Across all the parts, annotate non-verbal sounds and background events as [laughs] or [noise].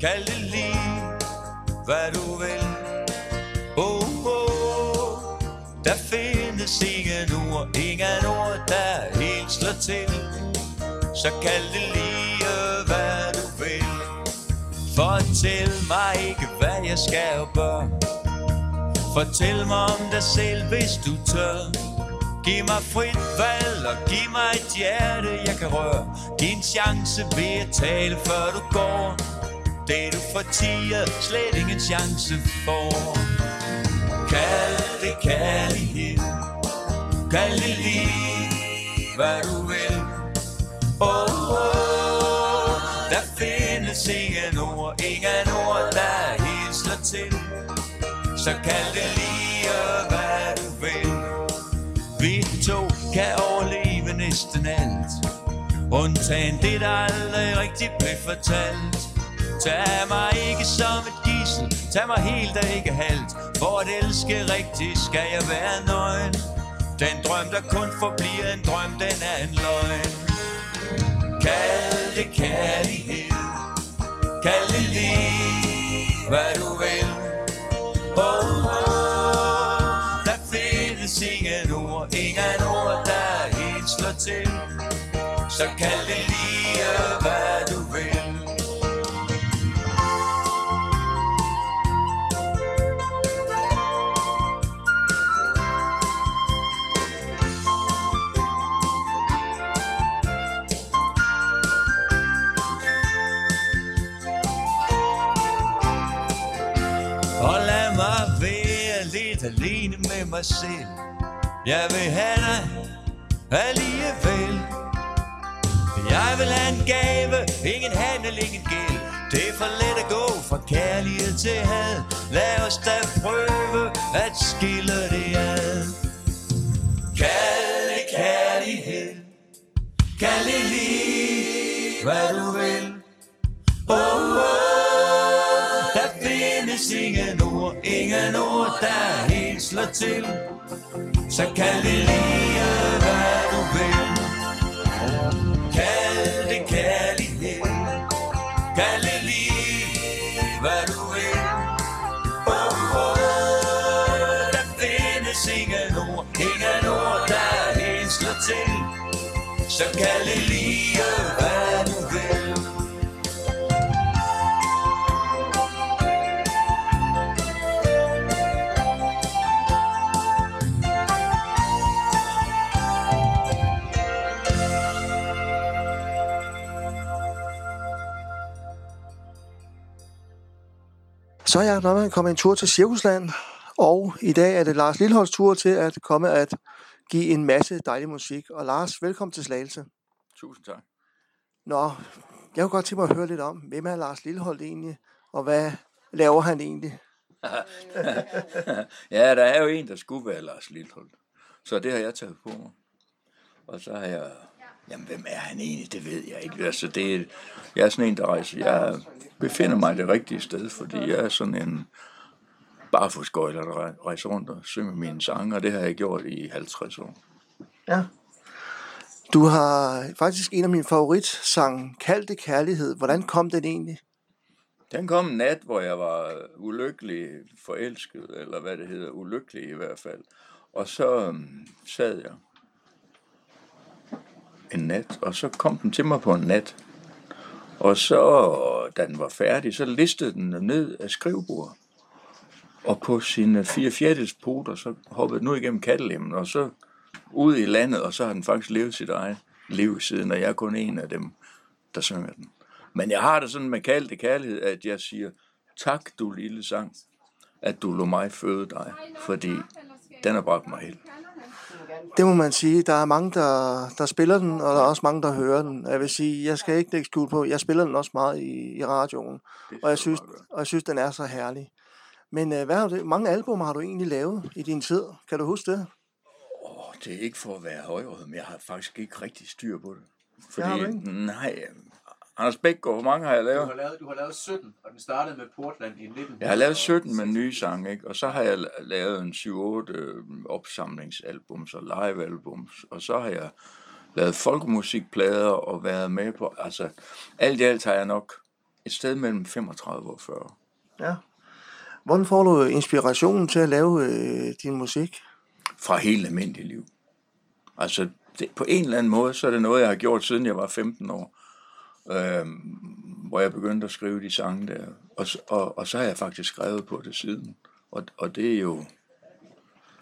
Kald det lige, hvad du vil. Oh, oh, der findes ingen ord Ingen ord, der helt slår til. Så kald det lige, hvad du vil. Fortæl mig ikke, hvad jeg skal og bør. Fortæl mig om dig selv, hvis du tør. Giv mig frit valg og giv mig et hjerte, jeg kan røre. Giv en chance ved at tale, før du går. Det du fortiger, slet ingen chance for. Kald det kærlighed. Kald det lige, hvad du vil. Oh, oh, der findes ingen ord Ingen ord, der helt slår til. Så kald det lige, hvad du vil. Vi to kan overleve næsten alt. Undtagen det, der aldrig rigtig blev fortalt. Tag mig ikke som et gissel Tag mig helt og ikke halvt. For at elske rigtigt skal jeg være nøgen. Den drøm, der kun forbliver en drøm, den er en løgn. Kald det kærlighed. Kald det lige, hvad du vil. Oh, oh, der findes ingen ord Ingen ord, der helt slår til. Så kald det lige, hvad du vil. Mig selv. Jeg vil have dig alligevel. Jeg vil have en gave, ingen handel, ingen gæld. Det er for let at gå fra kærlighed til had. Lad os da prøve at skille det ad. Kald det kærlighed. Kald det lige, hvad du vil. Ingen ord, der helt slår til. Så kald det lige, hvad du vil. Kald det kærlighed, kald det lige, hvad du vil. Oh, oh, der findes ingen ord, ingen ord, der helt slår til. Så kald det Så er jeg nok kommet en tur til Cirkusland, og i dag er det Lars Lilleholds tur til at komme at give en masse dejlig musik. Og Lars, velkommen til Slagelse. Tusind tak. Nå, jeg kunne godt tænke mig at høre lidt om, hvem er Lars Lillehold egentlig, og hvad laver han egentlig? [laughs] ja, der er jo en, der skulle være Lars Lillehold. Så det har jeg taget på mig. Og så har jeg... Jamen, hvem er han egentlig? Det ved jeg ikke. Altså, det er, jeg er sådan en, der rejser... Jeg befinder mig det rigtige sted, fordi jeg er sådan en bare for skøjler, der rejser rundt og synger mine sange, og det har jeg gjort i 50 år. Ja. Du har faktisk en af mine favoritsange, Kald det kærlighed. Hvordan kom den egentlig? Den kom en nat, hvor jeg var ulykkelig forelsket, eller hvad det hedder, ulykkelig i hvert fald. Og så um, sad jeg en nat, og så kom den til mig på en nat. Og så, da den var færdig, så listede den ned af skrivebordet. Og på sine fire fjerdeles poter, så hoppede den ud igennem kattelemmen, og så ud i landet, og så har den faktisk levet sit eget liv siden, og jeg er kun en af dem, der synger den. Men jeg har det sådan med kaldte kærlighed, at jeg siger, tak du lille sang, at du lå mig føde dig, fordi den har bragt mig helt. Det må man sige. Der er mange, der, der spiller den, og der er også mange, der hører den. Jeg vil sige, jeg skal ikke lægge skjul på, jeg spiller den også meget i, i radioen, og jeg, synes, og jeg synes, den er så herlig. Men øh, hvad har du, mange album har du egentlig lavet i din tid? Kan du huske det? Åh, det er ikke for at være højrød, men jeg har faktisk ikke rigtig styr på det. Det har du Fordi, ikke? nej, Anders Bækgaard, hvor mange har jeg Du lavet? har, lavet, du har lavet 17, og den startede med Portland i 19. Jeg har lavet 17 med nye sange, ikke? og så har jeg la- lavet en 7-8 øh, opsamlingsalbums og livealbums, og så har jeg lavet folkemusikplader og været med på, altså alt i alt har jeg nok et sted mellem 35 og 40. Ja. Hvordan får du inspirationen til at lave øh, din musik? Fra helt almindeligt liv. Altså det, på en eller anden måde, så er det noget, jeg har gjort siden jeg var 15 år. Øh, hvor jeg begyndte at skrive de sange der. Og, og, og så har jeg faktisk skrevet på det siden. Og, og det er jo,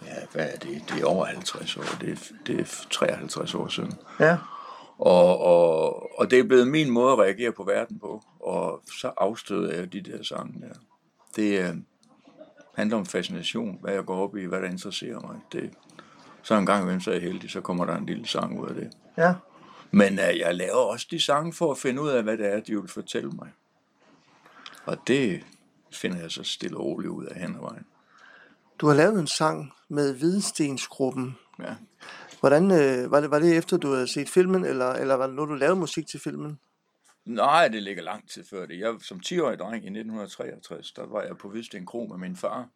ja, hvad er det? Det er over 50 år. Det er, det er 53 år siden. Ja. Og, og, og det er blevet min måde at reagere på verden på. Og så afstøder jeg de der sange der. Det øh, handler om fascination, hvad jeg går op i, hvad der interesserer mig. Det, så en gang imellem så er jeg heldig, så kommer der en lille sang ud af det. Ja. Men øh, jeg laver også de sange for at finde ud af, hvad det er, de vil fortælle mig. Og det finder jeg så stille og roligt ud af hen ad vejen. Du har lavet en sang med Hvidstensgruppen. Ja. Hvordan, øh, var, det, var det efter, du havde set filmen, eller, eller var det nu, du lavede musik til filmen? Nej, det ligger lang tid før det. Jeg, som 10-årig dreng i 1963, der var jeg på Hvidsten Kro med min far,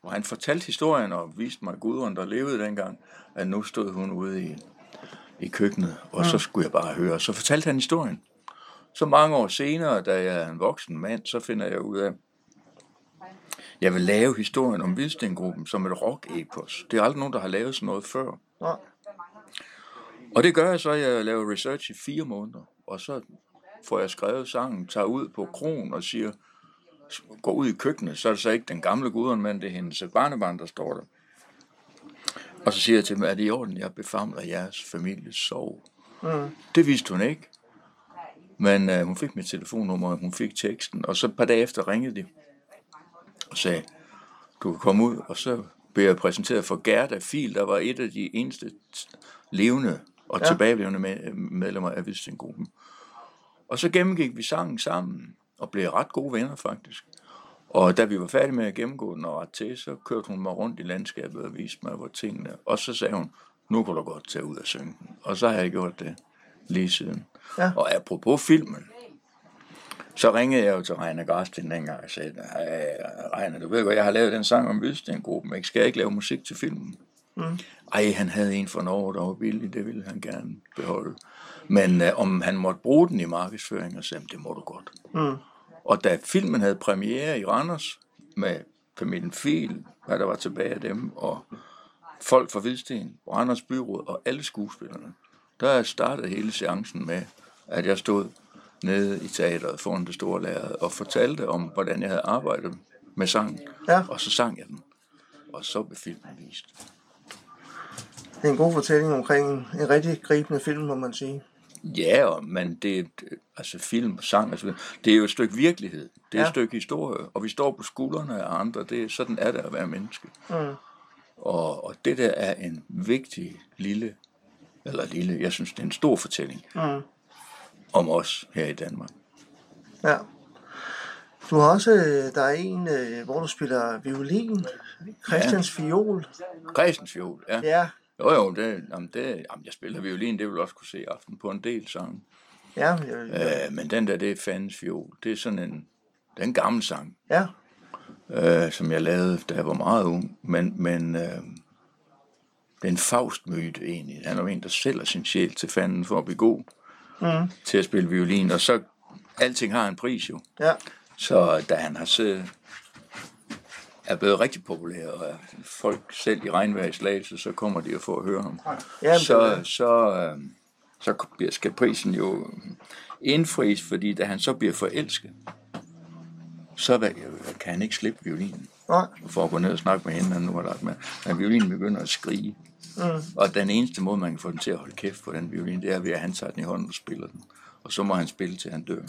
hvor han fortalte historien og viste mig Gudrun, der levede dengang, at nu stod hun ude i, i køkkenet, og så skulle jeg bare høre. Så fortalte han historien. Så mange år senere, da jeg er en voksen mand, så finder jeg ud af, jeg vil lave historien om Hvidstengruppen som et rock-epos. Det er aldrig nogen, der har lavet sådan noget før. Nej. Og det gør jeg så, at jeg laver research i fire måneder. Og så får jeg skrevet sangen, tager ud på kronen og siger, går ud i køkkenet, så er det så ikke den gamle guderen, men det er hendes barnebarn, der står der. Og så siger jeg til dem, er det i orden, jeg befamler jeres families sorg? Mm. Det vidste hun ikke. Men øh, hun fik mit telefonnummer, hun fik teksten, og så et par dage efter ringede de og sagde, du kan komme ud, og så blev jeg præsenteret for Gerda Fil, der var et af de eneste levende og Ja. tilbagelevende med, medlemmer af Hvidstengruppen. Og så gennemgik vi sangen sammen, og blev ret gode venner faktisk. Og da vi var færdige med at gennemgå den og ret til, så kørte hun mig rundt i landskabet og viste mig, hvor tingene... Og så sagde hun, nu kan du godt tage ud og synge den. Og så har jeg gjort det lige siden. Ja. Og apropos filmen, så ringede jeg jo til Reiner Græstin dengang og sagde, Reiner, du ved godt, jeg har lavet den sang om Hvidstengruppen, ikke? skal jeg ikke lave musik til filmen? Mm. Ej, han havde en for Norge, der var billig, det ville han gerne beholde. Men øh, om han måtte bruge den i markedsføring, og sagde, det må du godt. Mm. Og da filmen havde premiere i Randers med familien Fil, hvad der var tilbage af dem, og folk fra Hvidsten, Randers Byråd og alle skuespillerne, der startede hele seancen med, at jeg stod nede i teateret foran det store lærred og fortalte om, hvordan jeg havde arbejdet med sangen. Ja. Og så sang jeg den. Og så blev filmen vist. Det er en god fortælling omkring en rigtig gribende film, må man sige. Ja, og- men det, altså film og sang, altså, det er jo et stykke virkelighed. Det er Ja. et stykke historie, og vi står på skuldrene af andre. Det, er- sådan er det at være menneske. Mm. Og, og det der er en vigtig lille, eller lille, jeg synes, det er en stor fortælling Mm. om os her i Danmark. Ja. Du har også, øh, der er en, øh, hvor du spiller violin, Christians fiol. Christens fiol, ja. Ja, Jo, jo, det, jamen, det, jamen, jeg spiller violin, det vil også kunne se aften på en del sange. ja, ja, Øh, men den der, det er fandens fiol. Det er sådan en, det er en gammel sang. ja, øh, som jeg lavede, da jeg var meget ung. Men, men øh, det er en faustmyte egentlig. Han er jo en, der sælger sin sjæl til fanden for at blive god mm. til at spille violin. Og så, alting har en pris jo. ja, Så da han har siddet, er blevet rigtig populær, og folk selv i regnvejr i slagelse, så kommer de jo for at høre ham. ja så, så, øh, så skal prisen jo indfries, fordi da han så bliver forelsket, så kan han ikke slippe violinen nej, for at gå ned og snakke med hende, han nu har lagt med. Men violinen begynder at skrige. mm. Og den eneste måde, man kan få den til at holde kæft på den violin, det er ved, at han tager den i hånden og spiller den. Og så må han spille, til han dør.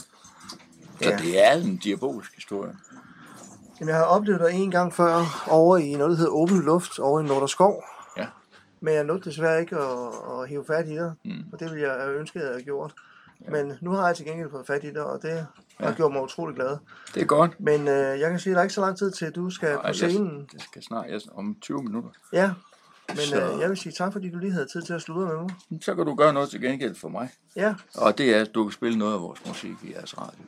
Så Ja. det er en diabolisk historie. Jamen, jeg har oplevet dig en gang før over i noget, der hedder Åben Luft, over i Norderskov. Ja. Men jeg nåede desværre ikke at, at hive fat i dig, Mm. og det ville jeg have ønsket, at jeg havde gjort. Men nu har jeg til gengæld fået fat i dig, og det har gjort mig utrolig glad. Det er godt. Men øh, jeg kan sige, at der er ikke så lang tid til, at du skal på Ej, scenen. Jeg, det skal snart jeg, om 20 minutter. Ja, men Så- øh, jeg vil sige tak, fordi du lige havde tid til at slutte med mig. Så kan du gøre noget til gengæld for mig. Ja, Og det er, at du kan spille noget af vores musik i jeres radio.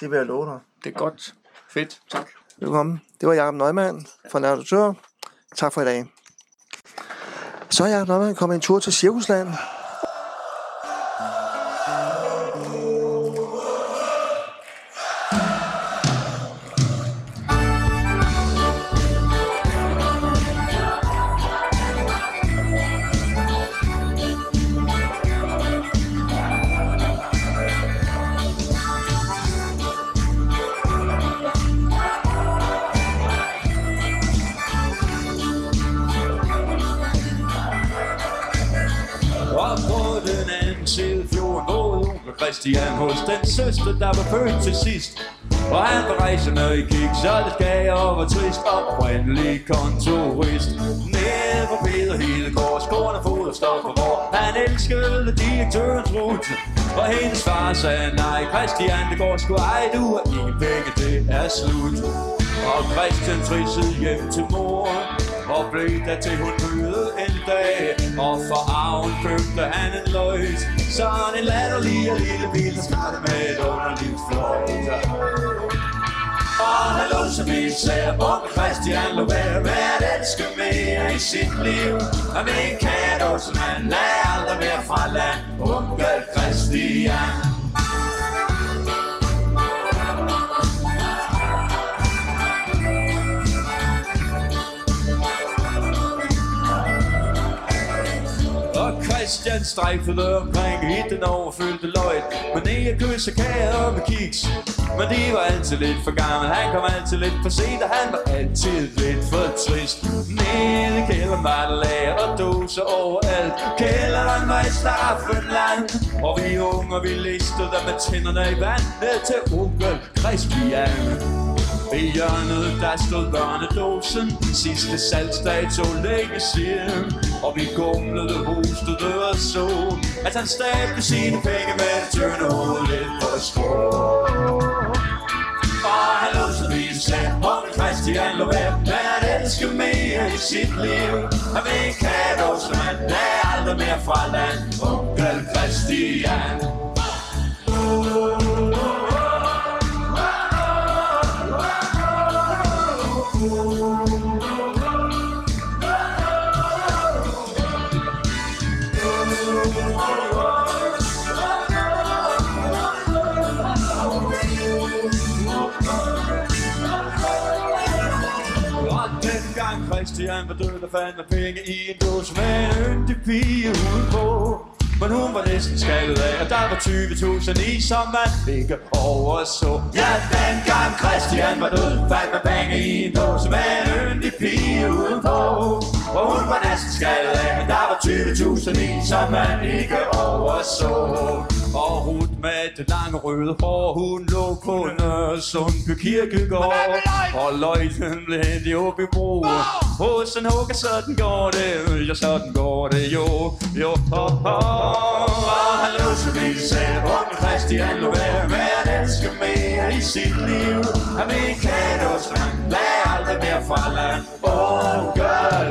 det vil jeg love dig. Det er godt. Fedt. Tak. Velkommen. Det var Jacob Neumann fra Nærdatør. Tak for i dag. Så er Jacob Neumann kommet en tur til Cirkusland. Christian hos den søster, der var født til sidst. Og han var rejsende i gik, så det gav og var trist. Oprindelig kontorist. Nede på Peter Hedegaard Skårene fod og stop på hvor Han elskede direktørens rute. Og hendes far sagde nej Christian, det går sgu ej Du har ingen penge, det er slut. Og Christian trissede hjem til mor og blev der til hun mødte en dag. Og for arven købte han en løjt. Sådan en latterlig og lille bil Der med et underligt fløjt. Og han låser bil, sagde onkel Christian, lå være med at elske mere i sit liv. Og med en kat, som han lader aldrig mere fra land, onkel Christian. Christian strejfede omkring i den overfyldte løjt Men ikke kysse kager med kiks. Men de var altid lidt for gammel Han kom altid lidt for sent Og han var altid lidt for trist. Nede i kælderen var der lager og doser overalt. Kælderen var i Staffenland Og vi unge vi listede der med tænderne i vand Ned til onkel Christian. Ved hjørnet, der stod børnedåsen Sidste salgsdato længe siden Og vi gumlede, hostede og så At han stabte sine penge med det tynde hoved lidt for skrå. Far han lå så lige sand Onkel Christian lå være med at elske mere i sit liv. Han vil ikke have et som Der er aldrig mere fra land. Onkel Christian. Oh, Christian var død der fandt man penge i en dåse med en yndig pige udenpå. Men hun var næsten skaldet af, og der var 20.000 i, som man ikke overså. Ja, dengang Christian var død, fandt man penge i en dåse med en yndig pige udenpå. Og hun var næsten skaldet af, men der var 20.000 i, som man ikke overså. Og Ruth med det lange røde hår, hun lå på Nørresundby Kirkegård. Og løgten blev i bro. Hos en hugger, sådan går det, ja, sådan går det jo, jo, ho, ho. Og han lå så vidt sagde, unge Christian lå være med at elske mere i sit liv. Han vil ikke have det hos man, lad aldrig mere fra land. Onkel